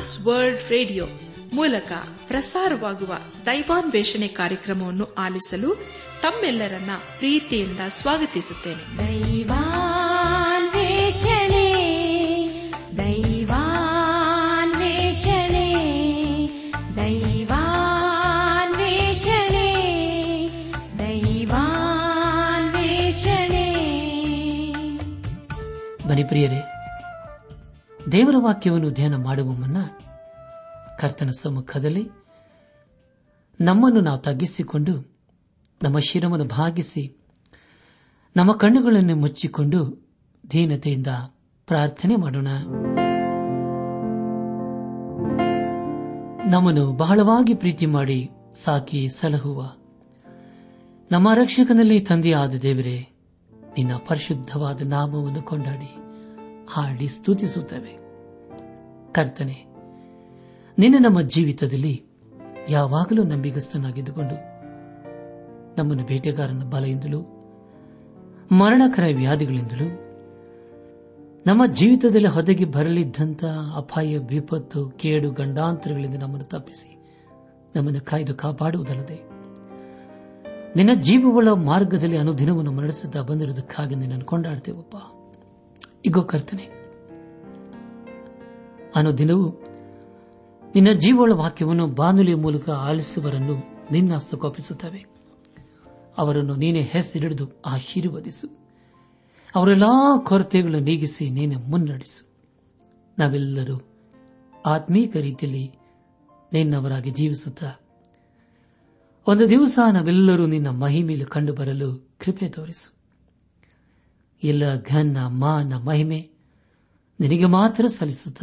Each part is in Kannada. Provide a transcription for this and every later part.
ಟ್ರಾನ್ಸ್ ವರ್ಲ್ಡ್ ರೇಡಿಯೋ ಮೂಲಕ ಪ್ರಸಾರವಾಗುವ ದೈವಾನ್ವೇಷಣೆ ಕಾರ್ಯಕ್ರಮವನ್ನು ಆಲಿಸಲು ತಮ್ಮೆಲ್ಲರನ್ನ ಪ್ರೀತಿಯಿಂದ ಸ್ವಾಗತಿಸುತ್ತೇನೆ. ದೈವಾನ್ವೇಷಣೆ ದೈವಾನ್ವೇಷಣೆ ದೈವಾನ್ವೇಷಣೆ ದೈವಾನ್ವೇಷಣೆ. ಬನಿ ಪ್ರಿಯರೇ ದೇವರ ವಾಕ್ಯವನ್ನು ಧ್ಯಾನ ಮಾಡುವ ಮುನ್ನ ಕರ್ತನ ಸಮ್ಮುಖದಲ್ಲಿ ನಮ್ಮನ್ನು ನಾವು ತಗ್ಗಿಸಿಕೊಂಡು, ನಮ್ಮ ಶಿರವನ್ನು ಭಾಗಿಸಿ, ನಮ್ಮ ಕಣ್ಣುಗಳನ್ನು ಮುಚ್ಚಿಕೊಂಡು ದೀನತೆಯಿಂದ ಪ್ರಾರ್ಥನೆ ಮಾಡೋಣ. ನಮ್ಮನ್ನು ಬಹಳವಾಗಿ ಪ್ರೀತಿ ಮಾಡಿ ಸಾಕಿ ಸಲಹುವ ನಮ್ಮ ರಕ್ಷಕನಲ್ಲಿ ತಂದೆಯಾದ ದೇವರೇ, ನಿನ್ನ ಪರಿಶುದ್ಧವಾದ ನಾಮವನ್ನು ಕೊಂಡಾಡಿ ಹಾಡಿ ಸ್ತುತಿಸುತ್ತವೆ. ಕರ್ತನೆ, ನಿನ್ನ ನಮ್ಮ ಜೀವಿತದಲ್ಲಿ ಯಾವಾಗಲೂ ನಂಬಿಗಸ್ತನಾಗಿದ್ದುಕೊಂಡು ನಮ್ಮನ್ನು ಬೇಟೆಗಾರನ ಬಲೆಯಿಂದಲೂ ಮರಣಕರ ವ್ಯಾಧಿಗಳಿಂದಲೂ ನಮ್ಮ ಜೀವಿತದಲ್ಲಿ ಹೊದಗಿ ಬರಲಿದ್ದಂತಹ ಅಪಾಯ, ವಿಪತ್ತು, ಕೇಡು, ಗಂಡಾಂತರಗಳಿಂದ ನಮ್ಮನ್ನು ತಪ್ಪಿಸಿ ನಮ್ಮನ್ನು ಕಾಯ್ದು ಕಾಪಾಡುವುದಲ್ಲದೆ, ನಿನ್ನ ಜೀವಗಳ ಮಾರ್ಗದಲ್ಲಿ ಅನುದಿನವನ್ನು ನಡೆಸುತ್ತಾ ಬಂದಿರುವುದಕ್ಕಾಗಿ ನಿನ್ನನ್ನು ಕೊಂಡಾಡ್ತೇವಪ್ಪ. ಇಗೋ ಕರ್ತನೆ ಅನುದಿನವೂ, ನಿನ್ನ ಜೀವಳ ವಾಕ್ಯವನ್ನು ಬಾನುಲಿಯ ಮೂಲಕ ಆಲಿಸುವರನ್ನು ನಿನ್ನ ಸುಖಪಿಸುತ್ತವೆ ಅವರನ್ನು ನೀನೇ ಹೆಸರಿಡಿದು ಆಶೀರ್ವದಿಸು. ಅವರೆಲ್ಲಾ ಕೊರತೆಗಳನ್ನು ನೀಗಿಸಿ ನೀನೆ ಮುನ್ನಡೆಸು. ನಾವೆಲ್ಲರೂ ಆತ್ಮೀಕ ರೀತಿಯಲ್ಲಿ ನಿನ್ನವರಾಗಿ ಜೀವಿಸುತ್ತಾ, ಒಂದು ದಿವಸ ನಾವೆಲ್ಲರೂ ನಿನ್ನ ಮಹಿಮೆಯಲ್ಲಿ ಕಂಡುಬರಲು ಕೃಪೆ ತೋರಿಸು. ಎಲ್ಲ ಘನ, ಮಾನ, ಮಹಿಮೆ ನಿನಗೆ ಮಾತ್ರ ಸಲ್ಲಿಸುತ್ತ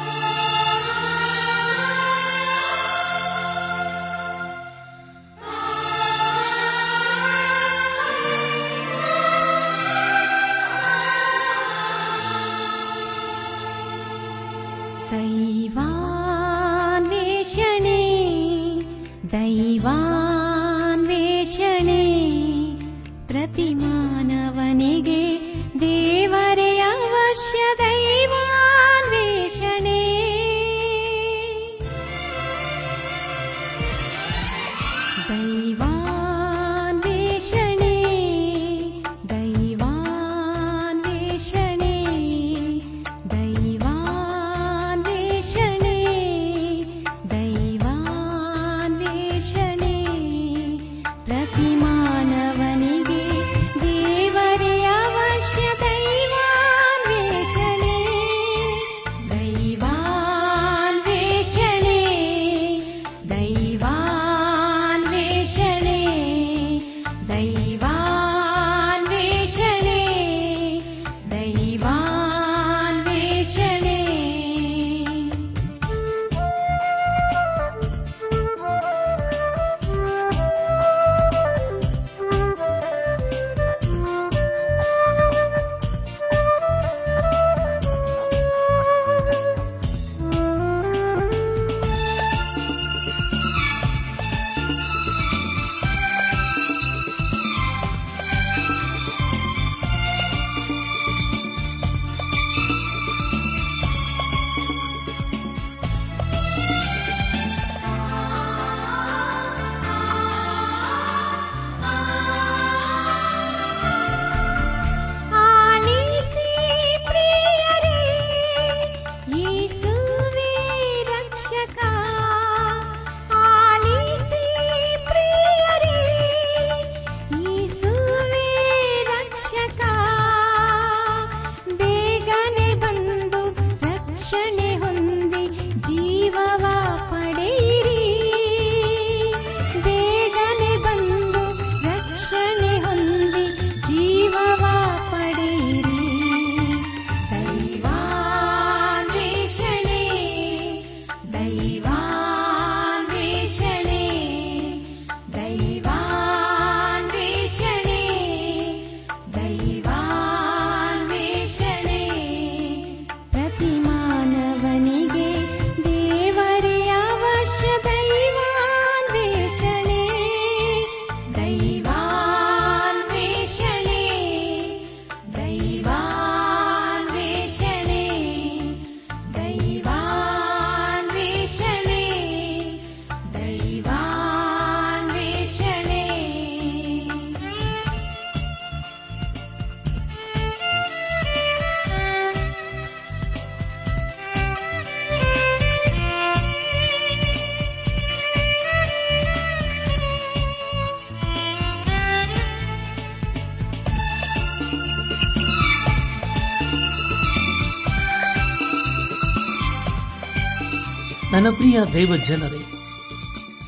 ನನ್ನ ಪ್ರಿಯ ದೈವ ಜನರೇ,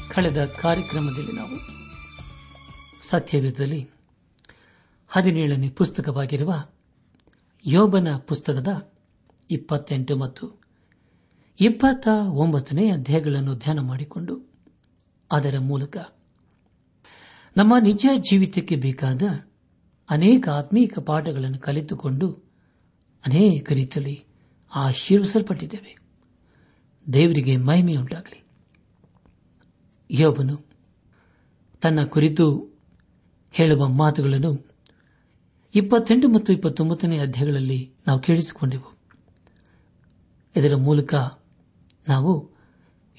ಕಳೆದ ಕಾರ್ಯಕ್ರಮದಲ್ಲಿ ನಾವು ಸತ್ಯವೇದದಲ್ಲಿ ಹದಿನೇಳನೇ ಪುಸ್ತಕವಾಗಿರುವ ಯೋಬನ ಪುಸ್ತಕದ ಇಪ್ಪತ್ತೆಂಟು ಮತ್ತು ಇಪ್ಪತ್ತ ಒಂಬತ್ತನೇ ಅಧ್ಯಾಯಗಳನ್ನು ಧ್ಯಾನ ಮಾಡಿಕೊಂಡು ಅದರ ಮೂಲಕ ನಮ್ಮ ನಿಜ ಜೀವಿತಕ್ಕೆ ಬೇಕಾದ ಅನೇಕ ಆತ್ಮೀಕ ಪಾಠಗಳನ್ನು ಕಲಿತುಕೊಂಡು ಅನೇಕ ರೀತಿಯಲ್ಲಿ ಆಶೀರ್ವಿಸಲ್ಪಟ್ಟಿದ್ದೇವೆ. ದೇವರಿಗೆ ಮಹಿಮೆಯುಂಟಾಗಲಿ ಯೋಬನು ತನ್ನ ಕುರಿತು ಹೇಳುವ ಮಾತುಗಳನ್ನು ಇಪ್ಪತ್ತೆಂಟು ಮತ್ತು ಇಪ್ಪತ್ತೊಂಬತ್ತನೇ ಅಧ್ಯಾಯಗಳಲ್ಲಿ ನಾವು ಕೇಳಿಸಿಕೊಂಡೆವು. ಇದರ ಮೂಲಕ ನಾವು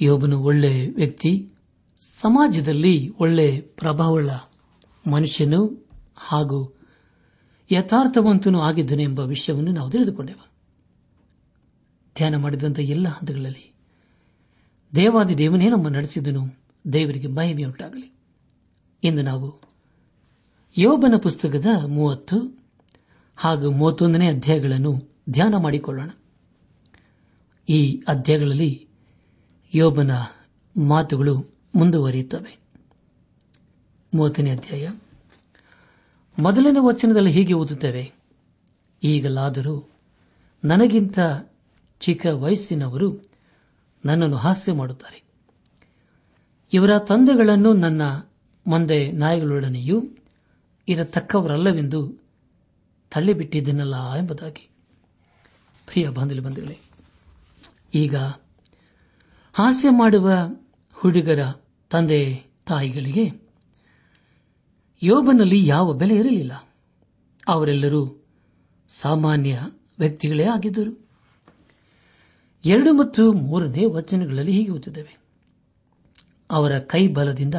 ಯೋಬನು ಒಳ್ಳೆ ವ್ಯಕ್ತಿ, ಸಮಾಜದಲ್ಲಿ ಒಳ್ಳೆ ಪ್ರಭಾವವುಳ್ಳ ಮನುಷ್ಯನು ಹಾಗೂ ಯಥಾರ್ಥವಂತನೂ ಆಗಿದ್ದನು ಎಂಬ ವಿಷಯವನ್ನು ನಾವು ತಿಳಿದುಕೊಂಡೆವು. ಧ್ಯಾನ ಮಾಡಿದಂಥ ಎಲ್ಲ ಹಂತಗಳಲ್ಲಿ ದೇವಾದಿ ದೇವನೇ ನಮ್ಮ ನಡೆಸಿದನು. ದೇವರಿಗೆ ಮಹಿಮೆಯುಂಟಾಗಲಿ. ಇಂದು ನಾವು ಯೋಬನ ಪುಸ್ತಕದ ಮೂವತ್ತು ಹಾಗೂ ಮೂವತ್ತೊಂದನೇ ಅಧ್ಯಾಯಗಳನ್ನು ಧ್ಯಾನ ಮಾಡಿಕೊಳ್ಳೋಣ. ಈ ಅಧ್ಯಾಯಗಳಲ್ಲಿ ಯೋಬನ ಮಾತುಗಳು ಮುಂದುವರಿಯುತ್ತವೆ. ಮೂವತ್ತನೇ ಅಧ್ಯಾಯ. ಮೊದಲನೇ ವಚನದಲ್ಲಿ ಹೀಗೆ ಓದುತ್ತೇವೆ. ಈಗಲಾದರೂ ನನಗಿಂತ ಚಿಕ್ಕ ವಯಸ್ಸಿನವರು ನನ್ನನ್ನು ಹಾಸ್ಯ ಮಾಡುತ್ತಾರೆ. ಇವರ ತಂದೆಗಳನ್ನು ನನ್ನ ಮುಂದೆ ನಾಯಿಗಳೊಡನೆಯೂ ಇರತಕ್ಕವರಲ್ಲವೆಂದು ತಳ್ಳಿಬಿಟ್ಟಿದ್ದೇನಲ್ಲ ಎಂಬುದಾಗಿ. ಪ್ರಿಯ ಬಂಧುಗಳೇ, ಈಗ ಹಾಸ್ಯ ಮಾಡುವ ಹುಡುಗರ ತಂದೆ ತಾಯಿಗಳಿಗೆ ಯೋಬನಲ್ಲಿ ಯಾವ ಬೆಲೆ ಇರಲಿಲ್ಲ. ಅವರೆಲ್ಲರೂ ಸಾಮಾನ್ಯ ವ್ಯಕ್ತಿಗಳೇ ಆಗಿದ್ದರು. ಎರಡು ಮತ್ತು ಮೂರನೇ ವಚನಗಳಲ್ಲಿ ಹೀಗೆ ಓದುತ್ತವೆ. ಅವರ ಕೈ ಬಲದಿಂದ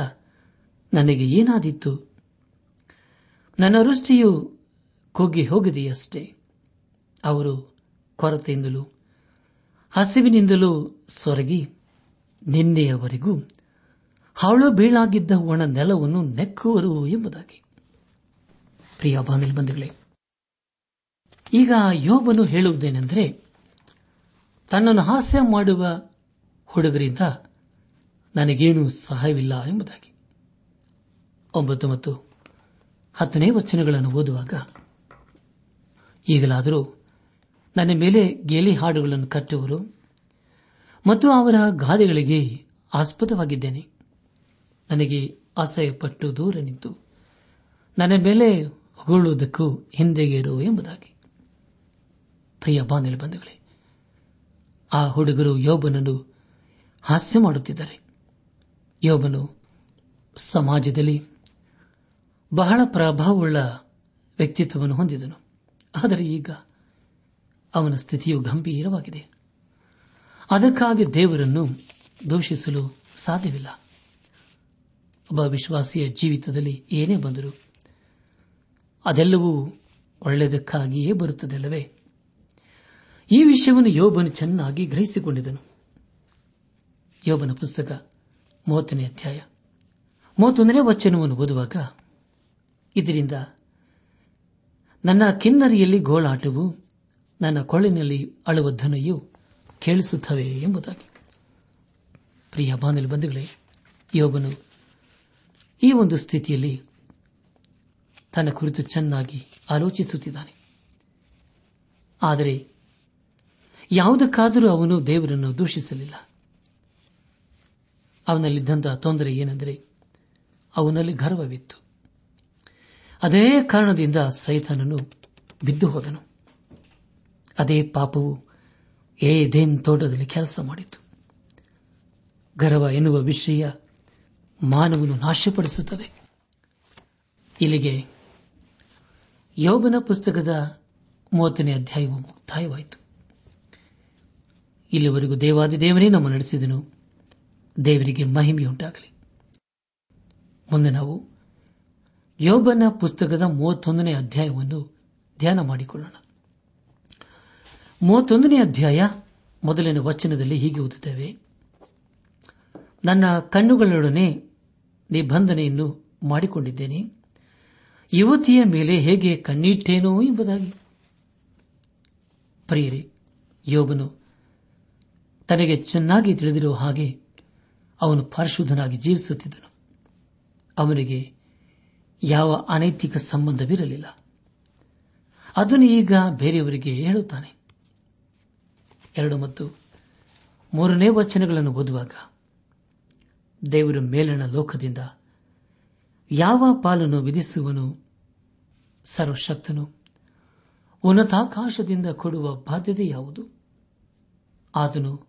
ನನಗೆ ಏನಾದಿತ್ತು ನನ್ನ ವೃಷ್ಟಿಯು ಕುಗ್ಗಿ ಹೋಗಿದೆಯಷ್ಟೇ. ಅವರು ಕೊರತೆಯಿಂದಲೂ, ಹಸಿವಿನಿಂದಲೂ ಸೊರಗಿ, ನಿನ್ನೆಯವರೆಗೂ ಹಾಳು ಬೀಳಾಗಿದ್ದ ಒಣ ನೆಲವನ್ನು ನೆಕ್ಕುವರು ಎಂಬುದಾಗಿ. ಪ್ರಿಯ ಬಂಧುಗಳೇ, ಈಗ ಯೋಬನು ಹೇಳುವುದೇನೆಂದರೆ ತನ್ನನ್ನು ಹಾಸ್ಯ ಮಾಡುವ ಹುಡುಗರಿಂದ ನನಗೇನೂ ಸಹಾಯವಿಲ್ಲ ಎಂಬುದಾಗಿ. ಒಂಬತ್ತು ಮತ್ತು ಹತ್ತನೇ ವಚನಗಳನ್ನು ಓದುವಾಗ ಈಗಲಾದರೂ ನನ್ನ ಮೇಲೆ ಗೇಲಿ ಹಾಡುಗಳನ್ನು ಕಟ್ಟುವರು ಮತ್ತು ಅವರ ಗಾದೆಗಳಿಗೆ ಆಸ್ಪದವಾಗಿದ್ದೇನೆ. ನನಗೆ ಅಸಹ್ಯಪಟ್ಟು ದೂರ ನಿಂತು ನನ್ನ ಮೇಲೆ ಹೊಗಳುವುದಕ್ಕೂ ಹಿಂದೆಗೇರು ಎಂಬುದಾಗಿ. ಪ್ರಿಯ ಬಾಂಧವೇ ಆ ಹುಡುಗರು ಯೋಬನನ್ನು ಹಾಸ್ಯ ಮಾಡುತ್ತಿದ್ದಾರೆ. ಯೋಬನು ಸಮಾಜದಲ್ಲಿ ಬಹಳ ಪ್ರಭಾವವುಳ್ಳ ವ್ಯಕ್ತಿತ್ವವನ್ನು ಹೊಂದಿದನು. ಆದರೆ ಈಗ ಅವನ ಸ್ಥಿತಿಯು ಗಂಭೀರವಾಗಿದೆ. ಅದಕ್ಕಾಗಿ ದೇವರನ್ನು ದೂಷಿಸಲು ಸಾಧ್ಯವಿಲ್ಲ. ಒಬ್ಬ ವಿಶ್ವಾಸಿಯ ಜೀವಿತದಲ್ಲಿ ಏನೇ ಬಂದರೂ ಅದೆಲ್ಲವೂ ಒಳ್ಳೆಯದಕ್ಕಾಗಿಯೇ ಬರುತ್ತದಲ್ಲವೇ? ಈ ವಿಷಯವನ್ನು ಯೋಬನು ಚೆನ್ನಾಗಿ ಗ್ರಹಿಸಿಕೊಂಡಿದ್ದನು. ಯೋಬನ ಪುಸ್ತಕ ಮೂವತ್ತನೇ ಅಧ್ಯಾಯ. ಮೂವತ್ತೊಂದನೇ ವಚನವನ್ನು ಓದುವಾಗ, ಇದರಿಂದ ನನ್ನ ಕಿನ್ನರಿಯಲ್ಲಿ ಗೋಳಾಟವು ನನ್ನ ಕೊಳ್ಳಿನಲ್ಲಿ ಅಳುವ ಧನೆಯು ಕೇಳಿಸುತ್ತವೆ ಎಂಬುದಾಗಿ. ಪ್ರಿಯ ಬಾನಲಿ ಬಂಧುಗಳೇ, ಯೋಬನು ಈ ಒಂದು ಸ್ಥಿತಿಯಲ್ಲಿ ತನ್ನ ಕುರಿತು ಚೆನ್ನಾಗಿ ಆಲೋಚಿಸುತ್ತಿದ್ದಾನೆ. ಆದರೆ ಯಾವುದಕ್ಕಾದರೂ ಅವನು ದೇವರನ್ನು ದೂಷಿಸಲಿಲ್ಲ. ಅವನಲ್ಲಿದ್ದಂತಹ ತೊಂದರೆ ಏನೆಂದರೆ ಅವನಲ್ಲಿ ಗರ್ವವಿತ್ತು. ಅದೇ ಕಾರಣದಿಂದ ಸೈತಾನನು ಬಿದ್ದು ಹೋದನು. ಅದೇ ಪಾಪವು ಏದೇನ್ ತೋಟದಲ್ಲಿ ಕೆಲಸ ಮಾಡಿತು. ಗರ್ವ ಎನ್ನುವ ವಿಷಯ ಮಾನವನು ನಾಶಪಡಿಸುತ್ತದೆ. ಇಲ್ಲಿಗೆ ಯೋಬನ ಪುಸ್ತಕದ ಮೂವತ್ತನೇ ಅಧ್ಯಾಯವು ಮುಕ್ತಾಯವಾಯಿತು. ಇಲ್ಲಿವರೆಗೂ ದೇವಾದಿ ದೇವನೇ ನಮ್ಮ ನಡೆಸಿದನು. ದೇವರಿಗೆ ಮಹಿಮೆಯುಂಟಾಗಲಿ. ಮುಂದೆ ನಾವು ಯೋಬನ ಪುಸ್ತಕದ ಮೂವತ್ತೊಂದನೇ ಅಧ್ಯಾಯವನ್ನು ಧ್ಯಾನ ಮಾಡಿಕೊಳ್ಳೋಣ. ಮೂವತ್ತೊಂದನೇ ಅಧ್ಯಾಯ ಮೊದಲಿನ ವಚನದಲ್ಲಿ ಹೀಗೆ ಓದುತ್ತೇವೆ. ನನ್ನ ಕಣ್ಣುಗಳೊಡನೆ ನಿಬಂಧನೆಯನ್ನು ಮಾಡಿಕೊಂಡಿದ್ದೇನೆ. ಯುವತಿಯ ಮೇಲೆ ಹೇಗೆ ಕಣ್ಣಿಟ್ಟೇನೋ ಎಂಬುದಾಗಿ. ಪ್ರಿಯರೇ, ಯೋಬನು ತನಗೆ ಚೆನ್ನಾಗಿ ತಿಳಿದಿರುವ ಹಾಗೆ ಅವನು ಪರಿಶುದ್ಧನಾಗಿ ಜೀವಿಸುತ್ತಿದ್ದನು. ಅವನಿಗೆ ಯಾವ ಅನೈತಿಕ ಸಂಬಂಧವಿರಲಿಲ್ಲ. ಅದನ್ನು ಈಗ ಬೇರೆಯವರಿಗೆ ಹೇಳುತ್ತಾನೆ. ಎರಡು ಮತ್ತು ಮೂರನೇ ವಚನಗಳನ್ನು ಓದುವಾಗ ದೇವರು ಮೇಲಣ ಲೋಕದಿಂದ ಯಾವ ಪಾಲನ್ನು ವಿಧಿಸುವನು? ಸರ್ವಶಕ್ತನು, ಉನ್ನತಾಕಾಶದಿಂದ ಕೊಡುವ ಬಾಧ್ಯತೆ ಯಾವುದು? ಆತನು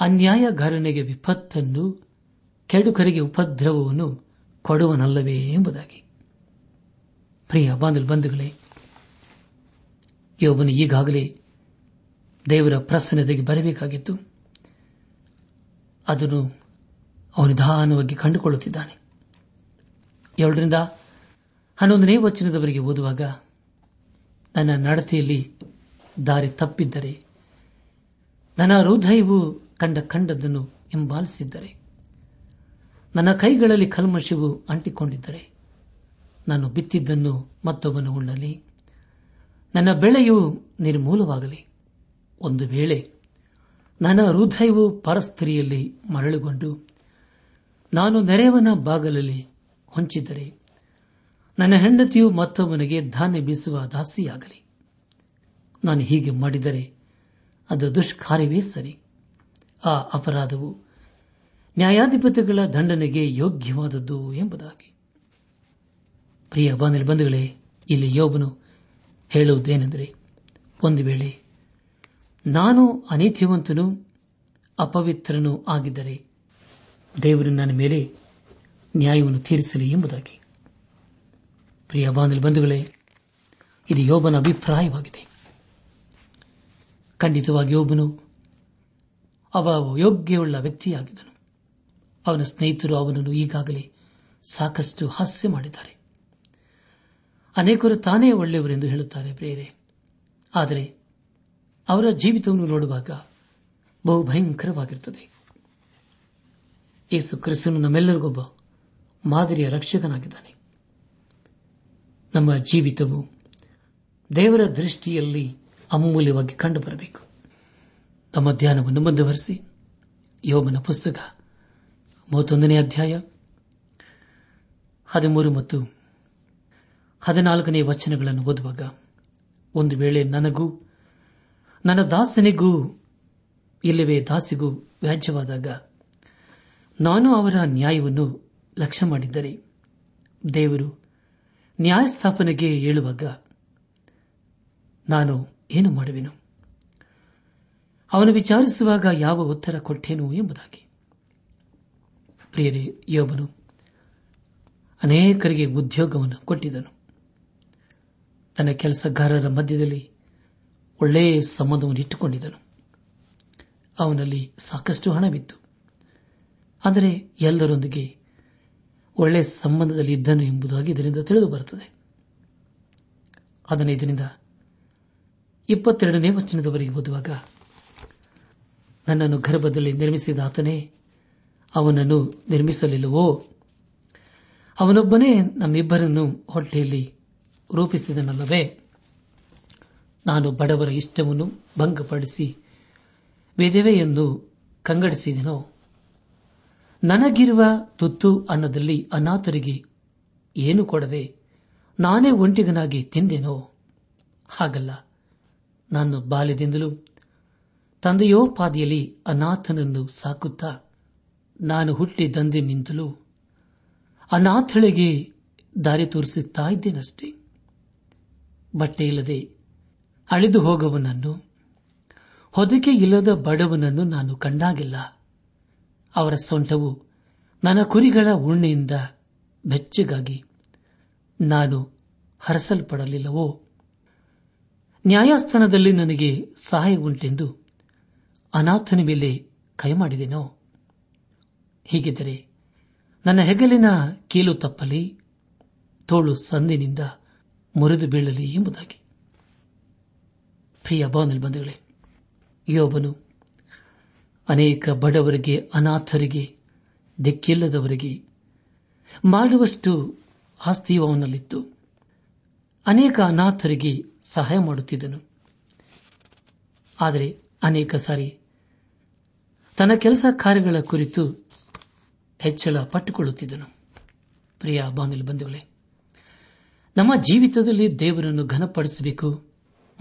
ಅನ್ಯಾಯಗಾರನಿಗೆ ವಿಪತ್ತನ್ನು, ಕೆಡುಕರಿಗೆ ಉಪದ್ರವವನ್ನು ಕೊಡುವನಲ್ಲವೇ ಎಂಬುದಾಗಿ. ಪ್ರಿಯ ಬಾಂಧವ ಬಂಧುಗಳೇ, ಯೋಬನು ಈಗಾಗಲೇ ದೇವರ ಪ್ರಸನ್ನತೆಗೆ ಬರಬೇಕಾಗಿತ್ತು. ಅದನ್ನು ಅವನು ನಿಧಾನವಾಗಿ ಕಂಡುಕೊಳ್ಳುತ್ತಿದ್ದಾನೆ. ಎರಡರಿಂದ ಹನ್ನೊಂದನೇ ವಚನದವರೆಗೆ ಓದುವಾಗ, ನನ್ನ ನಡತೆಯಲ್ಲಿ ದಾರಿ ತಪ್ಪಿದ್ದರೆ, ನನ್ನ ಹೃದಯವು ಕಂಡ ಕಂಡದ್ದನ್ನು ಹಿಂಬಾಲಿಸಿದ್ದರೆ ನನ್ನ ಕೈಗಳಲ್ಲಿ ಕಲ್ಮಶವು ಅಂಟಿಕೊಂಡಿದ್ದರೆ. ನಾನು ಬಿತ್ತಿದ್ದನ್ನು ಮತ್ತೊಬ್ಬನು ಉಣ್ಣಲಿ. ನನ್ನ ಬೆಳೆಯು ನಿರ್ಮೂಲವಾಗಲಿ. ಒಂದು ವೇಳೆ ನನ್ನ ಹೃದಯವು ಪರಸ್ತ್ರೀಯಲ್ಲಿ ಮರಳುಗೊಂಡು ನಾನು ನೆರೆಯವನ ಬಾಗಲಲ್ಲಿ ಹೊಂಚಿದ್ದರೆ ನನ್ನ ಹೆಂಡತಿಯು ಮತ್ತೊಬ್ಬನಿಗೆ ಧಾನ್ಯ ಬೀಸುವ ದಾಸಿಯಾಗಲಿ. ನಾನು ಹೀಗೆ ಮಾಡಿದರೆ ಅದು ದುಷ್ಕಾರ್ಯವೇ ಸರಿ. ಆ ಅಪರಾಧವು ನ್ಯಾಯಾಧಿಪತಿಗಳ ದಂಡನೆಗೆ ಯೋಗ್ಯವಾದದ್ದು ಎಂಬುದಾಗಿ. ಪ್ರಿಯ ಬಂಧುಗಳೇ, ಇಲ್ಲಿ ಯೋಬನು ಹೇಳುವುದೇನೆಂದರೆ, ಒಂದು ವೇಳೆ ನಾನು ಅನೀತಿವಂತನು, ಅಪವಿತ್ರನೂ ಆಗಿದ್ದರೆ ದೇವರು ನನ್ನ ಮೇಲೆ ನ್ಯಾಯವನ್ನು ತೀರಿಸಲಿ ಎಂಬುದಾಗಿ. ಪ್ರಿಯ ಬಾಂಧವ ಬಂಧುಗಳೇ, ಇದು ಯೋಬನ ಅಭಿಪ್ರಾಯವಾಗಿದೆ. ಖಂಡಿತವಾಗಿ ಯೋಬನು ಅವ ಯೋಗ್ಯವುಳ್ಳ ವ್ಯಕ್ತಿಯಾಗಿದ್ದನು ಅವನ ಸ್ನೇಹಿತರು ಅವನನ್ನು ಈಗಾಗಲೇ ಸಾಕಷ್ಟು ಹಾಸ್ಯ ಮಾಡಿದ್ದಾರೆ. ಅನೇಕರು ತಾನೇ ಒಳ್ಳೆಯವರೆಂದು ಹೇಳುತ್ತಾರೆ ಪ್ರೇರೆ ಆದರೆ ಅವರ ಜೀವಿತವನ್ನು ನೋಡುವಾಗ ಬಹು ಭಯಂಕರವಾಗಿರುತ್ತದೆ. ಯೇಸು ಕ್ರಿಸ್ತನು ನಮ್ಮೆಲ್ಲರಿಗೊಬ್ಬ ಮಾದರಿಯ ರಕ್ಷಕನಾಗಿದ್ದಾನೆ. ನಮ್ಮ ಜೀವಿತವು ದೇವರ ದೃಷ್ಟಿಯಲ್ಲಿ ಅಮೂಲ್ಯವಾಗಿ ಕಂಡುಬರಬೇಕು. ನಮ್ಮ ಧ್ಯಾನವನ್ನು ಮುಂದುವರೆಸಿ. ಯೋಗನ ಪುಸ್ತಕ, ಮೂವತ್ತೊಂದನೇ ಅಧ್ಯಾಯ, ಹದಿಮೂರು ಮತ್ತು ಹದಿನಾಲ್ಕನೇ ವಚನಗಳನ್ನು ಓದುವಾಗ, ಒಂದು ವೇಳೆ ನನಗೂ, ನನ್ನ ದಾಸನಿಗೂ, ಇಲ್ಲವೇ ದಾಸಿಗೂ ವ್ಯಾಜ್ಯವಾದಾಗ, ನಾನು ಅವರ ನ್ಯಾಯವನ್ನು ಲಕ್ಷ್ಯ ಮಾಡಿದ್ದರೆ ದೇವರು ನ್ಯಾಯಸ್ಥಾಪನೆಗೆ ಹೇಳುವಾಗ, ನಾನು ಏನು ಮಾಡುವೆನು? ಅವನು ವಿಚಾರಿಸುವಾಗ ಯಾವ ಉತ್ತರ ಕೊಟ್ಟೇನು ಎಂಬುದಾಗಿ. ಪ್ರಿಯರೇ, ಯೋಬನು ಅನೇಕರಿಗೆ ಉದ್ಯೋಗವನ್ನು ಕೊಟ್ಟಿದ್ದನು ತನ್ನ ಕೆಲಸಗಾರರ ಮಧ್ಯದಲ್ಲಿ ಒಳ್ಳೆಯ ಸಂಬಂಧವನ್ನು ಇಟ್ಟುಕೊಂಡಿದ್ದನು. ಅವನಲ್ಲಿ ಸಾಕಷ್ಟು ಹಣವಿತ್ತು. ಆದರೆ ಎಲ್ಲರೊಂದಿಗೆ ಒಳ್ಳೆಯ ಸಂಬಂಧದಲ್ಲಿ ಇದ್ದನು ಎಂಬುದಾಗಿ ಇದರಿಂದ ತಿಳಿದು ಬರುತ್ತದೆ. ಇದರಿಂದ ಇಪ್ಪತ್ತೆರಡನೇ ವಚನದವರೆಗೆ ಓದುವಾಗ ನನ್ನನ್ನು ಗರ್ಭದಲ್ಲಿ ನಿರ್ಮಿಸಿದ ಆತನೇ ಅವನನ್ನು ನಿರ್ಮಿಸಲಿಲ್ಲವೋ? ಅವನೊಬ್ಬನೇ ನಮ್ಮಿಬ್ಬರನ್ನು ಹೊಟ್ಟೆಯಲ್ಲಿ ರೂಪಿಸಿದನಲ್ಲವೇ? ನಾನು ಬಡವರ ಇಷ್ಟವನ್ನು ಭಂಗಪಡಿಸಿ ವಿಧವೆಯನ್ನು ಕಂಗಡಿಸಿದೆನೋ? ನನಗಿರುವ ತುತ್ತು ಅನ್ನದಲ್ಲಿ ಅನಾಥರಿಗೆ ಏನು ಕೊಡದೆ ನಾನೇ ಒಂಟಿಗನಾಗಿ ತಿಂದೆನೋ? ಹಾಗಲ್ಲ. ನಾನು ಬಾಲ್ಯದಿಂದಲೂ ತಂದೆಯೋಪಾದಿಯಲ್ಲಿ ಅನಾಥನನ್ನು ಸಾಕುತ್ತಾ ನಾನು ಹುಟ್ಟಿದಂದಿನಿಂದಲೂ ಅನಾಥಳಿಗೆ ದಾರಿ ತೋರಿಸುತ್ತಾ ಇದ್ದೇನಷ್ಟೇ? ಬಟ್ಟೆ ಇಲ್ಲದೆ ಅಳಿದು ಹೋಗವನನ್ನು, ಹೊದಿಕೆ ಇಲ್ಲದ ಬಡವನನ್ನು ನಾನು ಕಂಡಾಗಿಲ್ಲ. ಅವರ ಸೊಂಟವು ನನ್ನ ಕುರಿಗಳ ಉಣ್ಣೆಯಿಂದ ಬೆಚ್ಚಗಾಗಿ ನಾನು ಹರಸಲ್ಪಡಲಿಲ್ಲವೋ? ನ್ಯಾಯಸ್ಥಾನದಲ್ಲಿ ನನಗೆ ಸಹಾಯ ಉಂಟೆಂದು ಅನಾಥನ ಮೇಲೆ ಕೈ ಮಾಡಿದೆನೋ? ಹೀಗಿದ್ದರೆ ನನ್ನ ಹೆಗಲಿನ ಕೀಲು ತಪ್ಪಲಿ, ತೋಳು ಸಂದಿನಿಂದ ಮುರಿದು ಬೀಳಲಿ ಎಂಬುದಾಗಿ. ಪ್ರಿಯ ಬಂಧುಗಳೇ, ಯೋಬನು ಅನೇಕ ಬಡವರಿಗೆ, ಅನಾಥರಿಗೆ, ದಿಕ್ಕಿಲ್ಲದವರಿಗೆ ಮಾಡುವಷ್ಟು ಆಸ್ತಿಯು ಅವನಲ್ಲಿತ್ತು ಅನೇಕ ಅನಾಥರಿಗೆ ಸಹಾಯ ಮಾಡುತ್ತಿದ್ದನು. ಆದರೆ ಅನೇಕ ಸಾರಿ ತನ್ನ ಕೆಲಸ ಕಾರ್ಯಗಳ ಕುರಿತು ಹೆಚ್ಚಳ ಪಟ್ಟುಕೊಳ್ಳುತ್ತಿದ್ದನು. ಪ್ರಿಯ ಬಾಂಗಲ್ ಬಂಧುಗಳೇ, ನಮ್ಮ ಜೀವಿತದಲ್ಲಿ ದೇವರನ್ನು ಘನಪಡಿಸಬೇಕು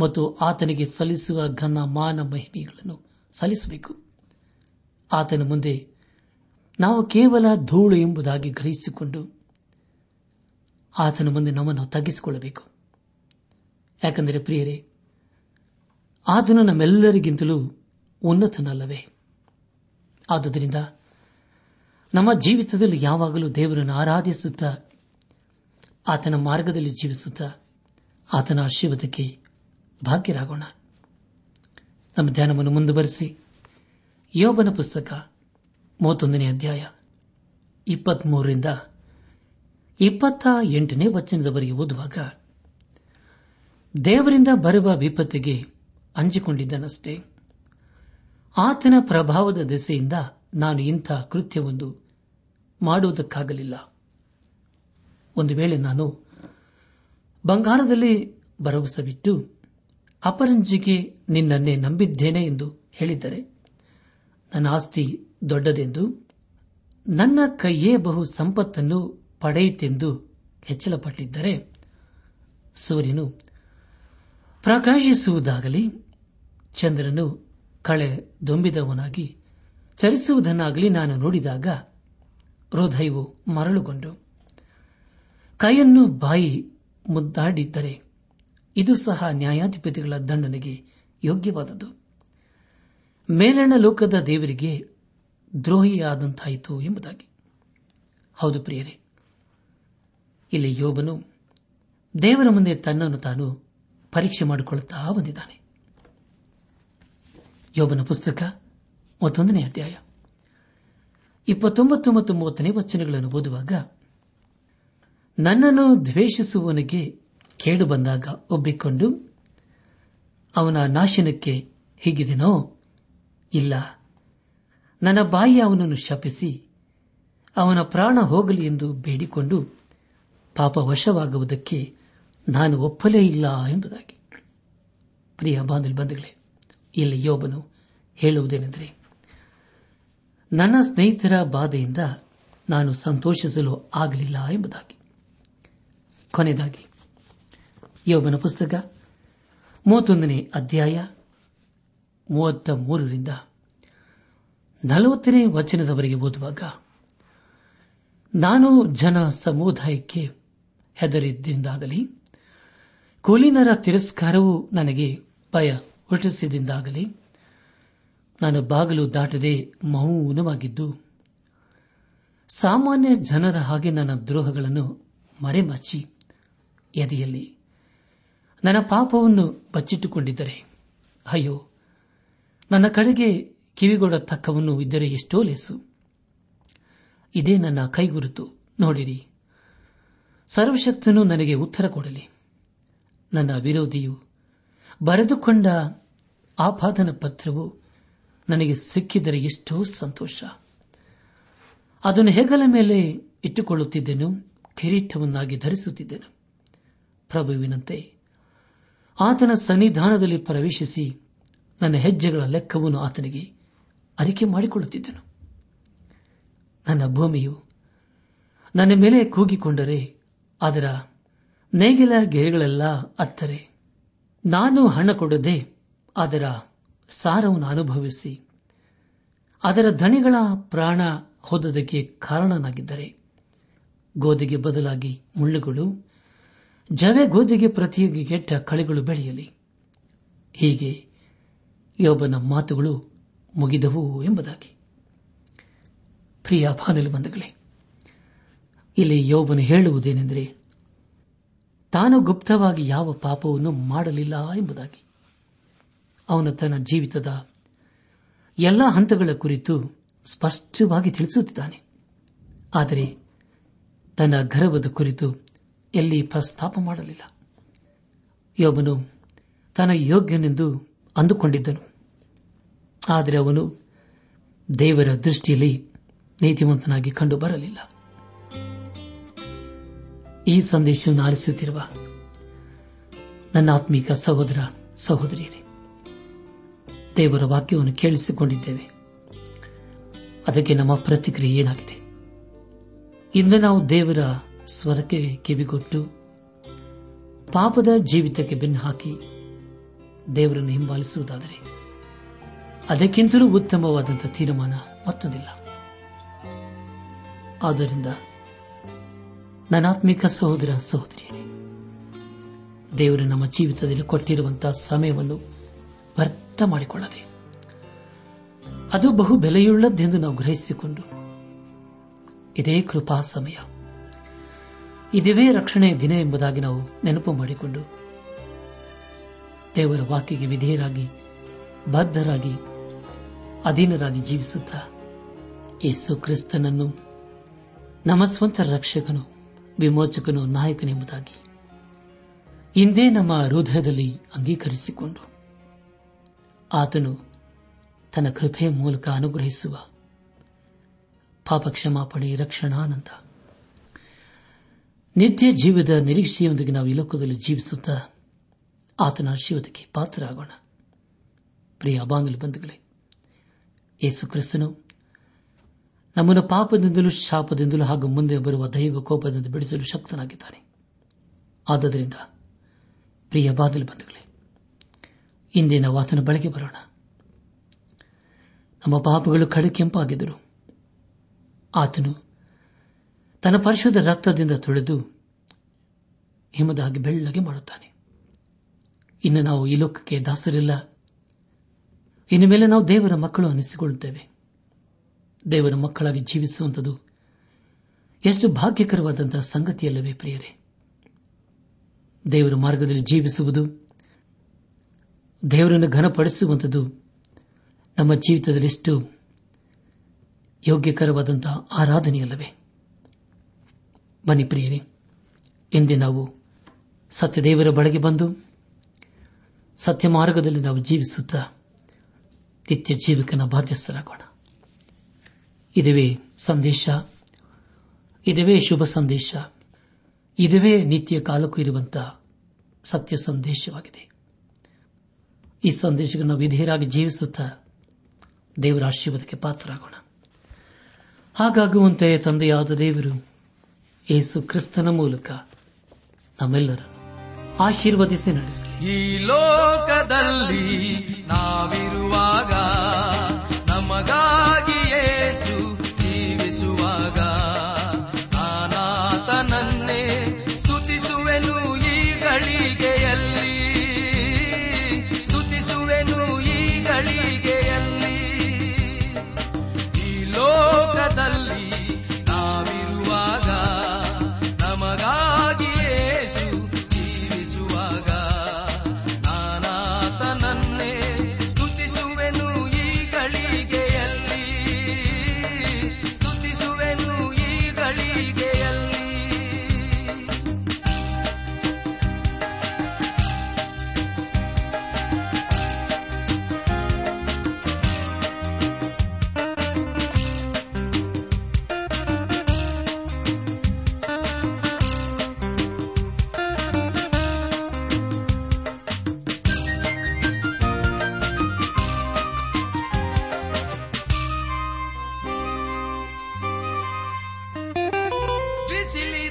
ಮತ್ತು ಆತನಿಗೆ ಸಲ್ಲಿಸುವ ಘನ ಮಾನ ಮಹಿಮೆಗಳನ್ನು ಸಲ್ಲಿಸಬೇಕು. ಆತನ ಮುಂದೆ ನಾವು ಕೇವಲ ಧೂಳು ಎಂಬುದಾಗಿ ಗ್ರಹಿಸಿಕೊಂಡು ಆತನ ಮುಂದೆ ನಮ್ಮನ್ನು ತಗ್ಗಿಸಿಕೊಳ್ಳಬೇಕು. ಯಾಕೆಂದರೆ ಪ್ರಿಯರೇ, ಆತನು ನಮ್ಮೆಲ್ಲರಿಗಿಂತಲೂ ಉನ್ನತನಲ್ಲವೇ? ಆದುದರಿಂದ ನಮ್ಮ ಜೀವಿತದಲ್ಲಿ ಯಾವಾಗಲೂ ದೇವರನ್ನು ಆರಾಧಿಸುತ್ತಾ, ಆತನ ಮಾರ್ಗದಲ್ಲಿ ಜೀವಿಸುತ್ತಾ ಆತನ ಆಶೀರ್ವಾದಕ್ಕೆ ಭಾಗ್ಯರಾಗೋಣ. ನಮ್ಮ ಧ್ಯಾನವನ್ನು ಮುಂದುವರೆಸಿ, ಯೋಬನ ಪುಸ್ತಕ ಮೂವತ್ತೊಂದನೇ ಅಧ್ಯಾಯ ಇಪ್ಪತ್ಮೂರರಿಂದ ಇಪ್ಪತ್ತ ಎಂಟನೇ ವಚನದವರೆಗೆ ಓದುವಾಗ, ದೇವರಿಂದ ಬರುವ ವಿಪತ್ತಿಗೆ ಅಂಜಿಕೊಂಡಿದ್ದನಷ್ಟೇ. ಆತನ ಪ್ರಭಾವದ ದೆಸೆಯಿಂದ ನಾನು ಇಂಥ ಕೃತ್ಯವೊಂದು ಮಾಡುವುದಕ್ಕಾಗಲಿಲ್ಲ. ಒಂದು ವೇಳೆ ನಾನು ಬಂಗಾರದಲ್ಲಿ ಭರವಸೆ ಬಿಟ್ಟು ಅಪರಂಜಿಗೆ ನಿನ್ನನ್ನೇ ನಂಬಿದ್ದೇನೆ ಎಂದು ಹೇಳಿದ್ದರೆ ನನ್ನ ಆಸ್ತಿ ದೊಡ್ಡದೆಂದು, ನನ್ನ ಕೈಯೇ ಬಹು ಸಂಪತ್ತನ್ನು ಪಡೆಯಿತೆಂದು ಹೆಚ್ಚಳಪಟ್ಟಿದ್ದರೆ ಸೂರ್ಯನು ಪ್ರಕಾಶಿಸುವುದಾಗಲಿ, ಚಂದ್ರನು ಕಳೆ ದೊಂಬಿದವನಾಗಿ ಚಲಿಸುವುದನ್ನಾಗಲಿ ನಾನು ನೋಡಿದಾಗ ಹೃದಯವು ಮರಳುಗೊಂಡು ಕೈಯನ್ನು ಬಾಯಿ ಮುದ್ದಾಡಿದ್ದರೆ ಇದು ಸಹ ನ್ಯಾಯಾಧಿಪತಿಗಳ ದಂಡನೆಗೆ ಯೋಗ್ಯವಾದದ್ದು. ಮೇಲಣ ಲೋಕದ ದೇವರಿಗೆ ದ್ರೋಹಿಯಾದಂತಾಯಿತು ಎಂಬುದಾಗಿ. ಹೌದು ಪ್ರಿಯರೇ, ಇಲ್ಲಿ ಯೋಬನು ದೇವರ ಮುಂದೆ ತನ್ನನ್ನು ತಾನು ಪರೀಕ್ಷೆ ಮಾಡಿಕೊಳ್ಳುತ್ತಾ ಬಂದಿದ್ದಾನೆ. ಯೋಬನ ಪುಸ್ತಕ ಮತ್ತೊಂದನೇ ಅಧ್ಯಾಯ. ಇಪ್ಪತ್ತೊಂಬತ್ತು ಮತ್ತು ಮೂವತ್ತನೇ ವಚನಗಳನ್ನು ಓದುವಾಗ, ನನ್ನನ್ನು ದ್ವೇಷಿಸುವವನಿಗೆ ಕೇಳು ಬಂದಾಗ ಒಬ್ಬಿಕೊಂಡು ಅವನ ನಾಶನಕ್ಕೆ ಹೀಗಿದೆನೋ? ಇಲ್ಲ. ನನ್ನ ಬಾಯಿ ಅವನನ್ನು ಶಪಿಸಿ, ಅವನ ಪ್ರಾಣ ಹೋಗಲಿ ಎಂದು ಬೇಡಿಕೊಂಡು ಪಾಪ ವಶವಾಗುವುದಕ್ಕೆ ನಾನು ಒಪ್ಪಲೇ ಇಲ್ಲ ಎಂಬುದಾಗಿ. ಪ್ರಿಯ ಬಾಂಧವ ಬಂಧುಗಳೇ ಇಲ್ಲಿ ಯೋಬನು ಹೇಳುವುದೇನೆಂದರೆ, ನನ್ನ ಸ್ನೇಹಿತರ ಬಾಧೆಯಿಂದ ನಾನು ಸಂತೋಷಿಸಲು ಆಗಲಿಲ್ಲ ಎಂಬುದಾಗಿ. ಕೊನೆಯದಾಗಿ, ಯೋಬನ ಪುಸ್ತಕ, ಮೂವತ್ತೊಂದನೇ ಅಧ್ಯಾಯ ಮೂವತ್ತ ಮೂರರಿಂದ ನಲವತ್ತನೇ ವಚನದವರೆಗೆ ಓದುವಾಗ, ನಾನು ಜನ ಸಮುದಾಯಕ್ಕೆ ಹೆದರಿದ್ದರಿಂದಾಗಲಿ, ಕುಲೀನರ ತಿರಸ್ಕಾರವು ನನಗೆ ಭಯ ಹುಟ್ಟಿಸಿದಿಂದಾಗಲಿ ನಾನು ಬಾಗಿಲು ದಾಟದೆ ಮೌನವಾಗಿದ್ದು, ಸಾಮಾನ್ಯ ಜನರ ಹಾಗೆ ನನ್ನ ದ್ರೋಹಗಳನ್ನು ಮರೆಮಾಚಿ ಎದೆಯಲ್ಲಿ ನನ್ನ ಪಾಪವನ್ನು ಬಚ್ಚಿಟ್ಟುಕೊಂಡಿದ್ದರೆ, ಅಯ್ಯೋ, ನನ್ನ ಕಡೆಗೆ ಕಿವಿಗೊಡ ತಕ್ಕವನ್ನು ಇದ್ದರೆ ಎಷ್ಟೋ ಲೇಸು. ಇದೇ ನನ್ನ ಕೈಗುರುತು, ನೋಡಿರಿ. ಸರ್ವಶಕ್ತನು ನನಗೆ ಉತ್ತರ ಕೊಡಲಿ. ನನ್ನ ವಿರೋಧಿಯು ಬರೆದುಕೊಂಡ ಆಪಾದನ ಪತ್ರವು ನನಗೆ ಸಿಕ್ಕಿದರೆ ಎಷ್ಟೋ ಸಂತೋಷ. ಅದನ್ನು ಹೆಗಲ ಮೇಲೆ ಇಟ್ಟುಕೊಳ್ಳುತ್ತಿದ್ದೆನು, ಕಿರೀಟವನ್ನಾಗಿ ಧರಿಸುತ್ತಿದ್ದೆನು. ಪ್ರಭುವಿನಂತೆ, ಆತನ ಸನ್ನಿಧಾನದಲ್ಲಿ ಪ್ರವೇಶಿಸಿ ನನ್ನ ಹೆಜ್ಜೆಗಳ ಲೆಕ್ಕವನ್ನು ಆತನಿಗೆ ಅರಿಕೆ ಮಾಡಿಕೊಳ್ಳುತ್ತಿದ್ದನು. ನನ್ನ ಭೂಮಿಯು ನನ್ನ ಮೇಲೆ ಕೂಗಿಕೊಂಡರೆ ಅದರ ನೇಗಿಲ ಗೆರೆಗಳೆಲ್ಲ ಅತ್ತರೆ. ನಾನು ಹಣ ಕೊಡದೆ ಅದರ ಸಾರವನ್ನು ಅನುಭವಿಸಿ, ಅದರ ಧಣಿಗಳ ಪ್ರಾಣ ಹೋದದಕ್ಕೆ ಕಾರಣನಾಗಿದ್ದರೆ ಗೋಧಿಗೆ ಬದಲಾಗಿ ಮುಳ್ಳುಗಳು, ಜವೆ ಗೋಧಿಗೆ ಪ್ರತಿಯಾಗಿ ಕೆಟ್ಟ ಕಳೆಗಳು ಬೆಳೆಯಲಿ. ಹೀಗೆ ಯೋಬನ ಮಾತುಗಳು ಮುಗಿದವು ಎಂಬುದಾಗಿ. ಪ್ರಿಯ ಬಂಧುಗಳೇ, ಇಲ್ಲಿ ಯೋಬನು ಹೇಳುವುದೇನೆಂದರೆ, ತಾನು ಗುಪ್ತವಾಗಿ ಯಾವ ಪಾಪವನ್ನು ಮಾಡಲಿಲ್ಲ ಎಂಬುದಾಗಿ. ಅವನು ತನ್ನ ಜೀವಿತದ ಎಲ್ಲ ಹಂತಗಳ ಕುರಿತು ಸ್ಪಷ್ಟವಾಗಿ ತಿಳಿಸುತ್ತಿದ್ದಾನೆ. ಆದರೆ ತನ್ನ ಗರ್ವದ ಕುರಿತು ಎಲ್ಲಿ ಪ್ರಸ್ತಾಪ ಮಾಡಲಿಲ್ಲ. ಯೋಬನು ತನ್ನ ಯೋಗ್ಯನೆಂದು ಅಂದುಕೊಂಡಿದ್ದನು. ಆದರೆ ಅವನು ದೇವರ ದೃಷ್ಟಿಯಲ್ಲಿ ನೀತಿವಂತನಾಗಿ ಕಂಡು ಬರಲಿಲ್ಲ ಈ ಸಂದೇಶವನ್ನು ಆಲಿಸುತ್ತಿರುವ ನನ್ನ ಆತ್ಮೀಕ ಸಹೋದರ ಸಹೋದರಿಯರೇ ದೇವರ ವಾಕ್ಯವನ್ನು ಕೇಳಿಸಿಕೊಂಡಿದ್ದೇವೆ. ಅದಕ್ಕೆ ನಮ್ಮ ಪ್ರತಿಕ್ರಿಯೆ ಏನಾಗಿದೆ? ಇಂದು ನಾವು ದೇವರ ಸ್ವರಕ್ಕೆ ಕಿವಿಗೊಟ್ಟು, ಪಾಪದ ಜೀವಿತಕ್ಕೆ ಬೆನ್ನು ಹಾಕಿ ದೇವರನ್ನು ಹಿಂಬಾಲಿಸುವುದಾದರೆ ಅದಕ್ಕಿಂತಲೂ ಉತ್ತಮವಾದಂತಹ ತೀರ್ಮಾನ ಮತ್ತೊಂದಿಲ್ಲ. ಆದ್ದರಿಂದ ನನಾತ್ಮಿಕ ಸಹೋದರ ಸಹೋದರಿಯರೇ, ದೇವರು ನಮ್ಮ ಜೀವಿತದಲ್ಲಿ ಕೊಟ್ಟಿರುವಂತಹ ಸಮಯವನ್ನು ವ್ಯರ್ಥ ಮಾಡಿಕೊಳ್ಳದೆ ಅದು ಬಹು ಬೆಲೆಯುಳ್ಳದ್ದೆಂದು ನಾವು ಗ್ರಹಿಸಿಕೊಂಡು. ಇದೇ ಕೃಪಾ ಸಮಯ. ಇದುವೇ ರಕ್ಷಣೆಯ ದಿನ ಎಂಬುದಾಗಿ ನಾವು ನೆನಪು ಮಾಡಿಕೊಂಡು, ದೇವರ ವಾಕ್ಯಗೆ ವಿಧೇಯರಾಗಿ, ಬದ್ಧರಾಗಿ, ಅಧೀನರಾಗಿ ಜೀವಿಸುತ್ತಾ, ಯೇಸು ಕ್ರಿಸ್ತನನ್ನು, ನಮ್ಮ ಸ್ವಂತ ರಕ್ಷಕನು, ವಿಮೋಚಕನು ನಾಯಕನೆಂಬುದಾಗಿ, ಇಂದೇ ನಮ್ಮ ಹೃದಯದಲ್ಲಿ ಅಂಗೀಕರಿಸಿಕೊಂಡು. ಆತನು ತನ್ನ ಕೃಪೆಯ ಮೂಲಕ ಅನುಗ್ರಹಿಸುವ. ಪಾಪ ಕ್ಷಮಾಪಣೆ ರಕ್ಷಣಾನಂದ. ನಿತ್ಯ ಜೀವದ ನಿರೀಕ್ಷೆಯೊಂದಿಗೆ ನಾವು ಈ ಲೋಕದಲ್ಲಿ ಜೀವಿಸುತ್ತಾ ಆತನ ಆಶೀರ್ವಾದಕ್ಕೆ ಪಾತ್ರರಾಗೋಣ. ಪ್ರಿಯ ಬಾಂಗಲು ಬಂಧುಗಳೇ, ಯೇಸು ಕ್ರಿಸ್ತನು ನಮ್ಮನ್ನು ಪಾಪದಿಂದಲೂ ಶಾಪದಿಂದಲೂ ಹಾಗೂ ಮುಂದೆ ಬರುವ ದೈವ ಕೋಪದಿಂದ ಬಿಡಿಸಲು ಶಕ್ತನಾಗಿದ್ದಾನೆ. ಆದ್ದರಿಂದ, ಪ್ರಿಯ ಬಾದಲು ಬಂಧುಗಳೇ ಇಂದಿನ ವಾತನ ಬಳಕೆ ಬರೋಣ. ನಮ್ಮ ಪಾಪಗಳು ಕಡುಕೆಂಪಾಗಿದ್ದರು ಆತನು ತನ್ನ ಪರಿಶುದ್ಧ ರಕ್ತದಿಂದ ತೊಳೆದು ಹಿಮದಾಗಿ ಬೆಳ್ಳಗೆ ಮಾಡುತ್ತಾನೆ. ಇನ್ನು ನಾವು ಈ ಲೋಕಕ್ಕೆ ದಾಸರಿಲ್ಲ. ಇನ್ನು ಮೇಲೆ ನಾವು ದೇವರ ಮಕ್ಕಳು ಅನಿಸಿಕೊಳ್ಳುತ್ತೇವೆ. ದೇವರ ಮಕ್ಕಳಾಗಿ ಜೀವಿಸುವಂಥದ್ದು ಎಷ್ಟು ಭಾಗ್ಯಕರವಾದಂತಹ ಸಂಗತಿಯಲ್ಲವೇ ಪ್ರಿಯರೇ. ದೇವರ ಮಾರ್ಗದಲ್ಲಿ ಜೀವಿಸುವುದು ದೇವರನ್ನು ಘನಪಡಿಸುವಂಥದ್ದು ನಮ್ಮ ಜೀವಿತದಲ್ಲಿ ಎಷ್ಟು ಯೋಗ್ಯಕರವಾದಂತಹ ಆರಾಧನೆಯಲ್ಲವೇ? ಬನ್ನಿ ಪ್ರಿಯರೇ ಎಂದೇ ನಾವು ಸತ್ಯದೇವರ ಬಳಗೆ ಬಂದು ಸತ್ಯ ಮಾರ್ಗದಲ್ಲಿ ನಾವು ಜೀವಿಸುತ್ತಾ ನಿತ್ಯ ಜೀವಿಕನ ಬಾಧ್ಯಸ್ಥರಾಗೋಣ. ಇದುವೇ ಸಂದೇಶ, ಇದುವೇ ಶುಭ ಸಂದೇಶ, ಇದುವೇ ನಿತ್ಯ ಕಾಲಕ್ಕೂ ಇರುವಂತಹ ಸತ್ಯ ಸಂದೇಶವಾಗಿದೆ. ಈ ಸಂದೇಶಗಳನ್ನು ವಿಧೇಯರಾಗಿ ಜೀವಿಸುತ್ತಾ ದೇವರ ಆಶೀರ್ವಾದಕ್ಕೆ ಪಾತ್ರರಾಗೋಣ. ಹಾಗಾಗುವಂತೆ ತಂದೆಯಾದ ದೇವರು ಯೇಸು ಕ್ರಿಸ್ತನ ಮೂಲಕ ನಮ್ಮೆಲ್ಲರನ್ನು ಆಶೀರ್ವದಿಸಿ ನಡೆಸಲಿ. ಈ ಲೋಕದಲ್ಲಿ ನಾವಿರುವಾಗ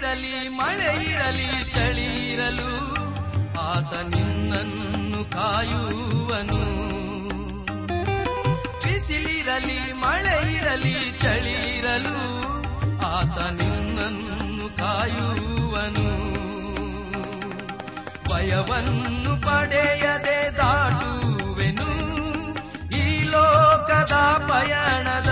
ಬಿಸಿಲಿರಲಿ ಮಳೆ ಇರಲಿ, ಚಳಿ ಇರಲು, ಆತ ನಿನ್ನನ್ನು ಕಾಯುವನು. ಬಿಸಿಲಿರಲಿ, ಮಳೆ ಇರಲಿ, ಚಳಿ ಇರಲು, ಆತ ನಿನ್ನನ್ನು ಕಾಯುವನು. ಭಯವನ್ನು ಪಡೆಯದೆ ದಾಟುವೆನು, ಈ ಲೋಕದ ಪಯಣದಲ್ಲಿ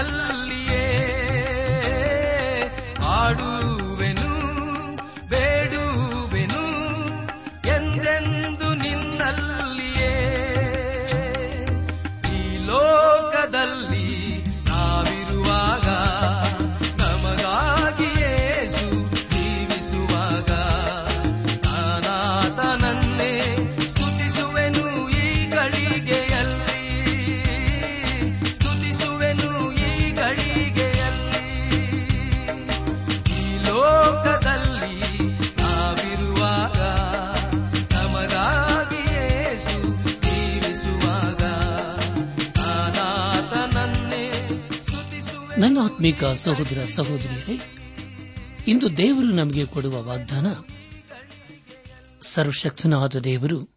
Allah. ಸಹೋದರ ಸಹೋದರಿಯರೇ, ಇಂದು ದೇವರು ನಮಗೆ ಕೊಡುವ ವಾಗ್ದಾನ, ಸರ್ವಶಕ್ತನಾದ ದೇವರು,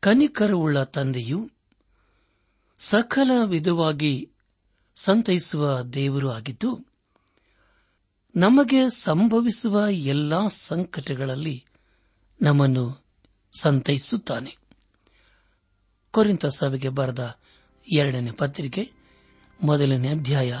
ಕನಿಕರವುಳ್ಳ ತಂದೆಯು ಸಕಲ ವಿಧವಾಗಿ ಸಂತೈಸುವ ದೇವರು ಆಗಿದ್ದು, ನಮಗೆ ಸಂಭವಿಸುವ ಎಲ್ಲಾ ಸಂಕಟಗಳಲ್ಲಿ ನಮ್ಮನ್ನು ಸಂತೈಸುತ್ತಾನೆ. ಕೊರಿಂತ ಸಭೆಗೆ ಬರೆದ ಎರಡನೇ ಪತ್ರಿಕೆ, ಮೊದಲನೇ ಅಧ್ಯಾಯ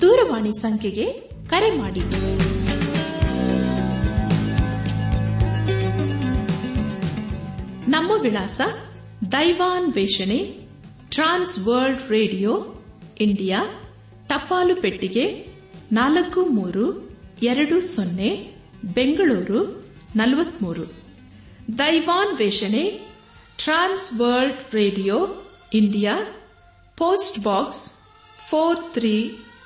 ದೂರವಾಣಿ ಸಂಖ್ಯೆಗೆ ಕರೆ ಮಾಡಿ. ನಮ್ಮ ವಿಳಾಸ ದೈವಾನ್ ವೇಷಣೆ, ಟ್ರಾನ್ಸ್ ವರ್ಲ್ಡ್ ರೇಡಿಯೋ, ಇಂಡಿಯಾ, ಟಪಾಲು ಪೆಟ್ಟಿಗೆ ನಾಲ್ಕು ಮೂರು ಎರಡು ಸೊನ್ನೆ, ಬೆಂಗಳೂರು ನಲವತ್ಮೂರು. ದೈವಾನ್ ವೇಷಣೆ, trans world radio, India, post box four three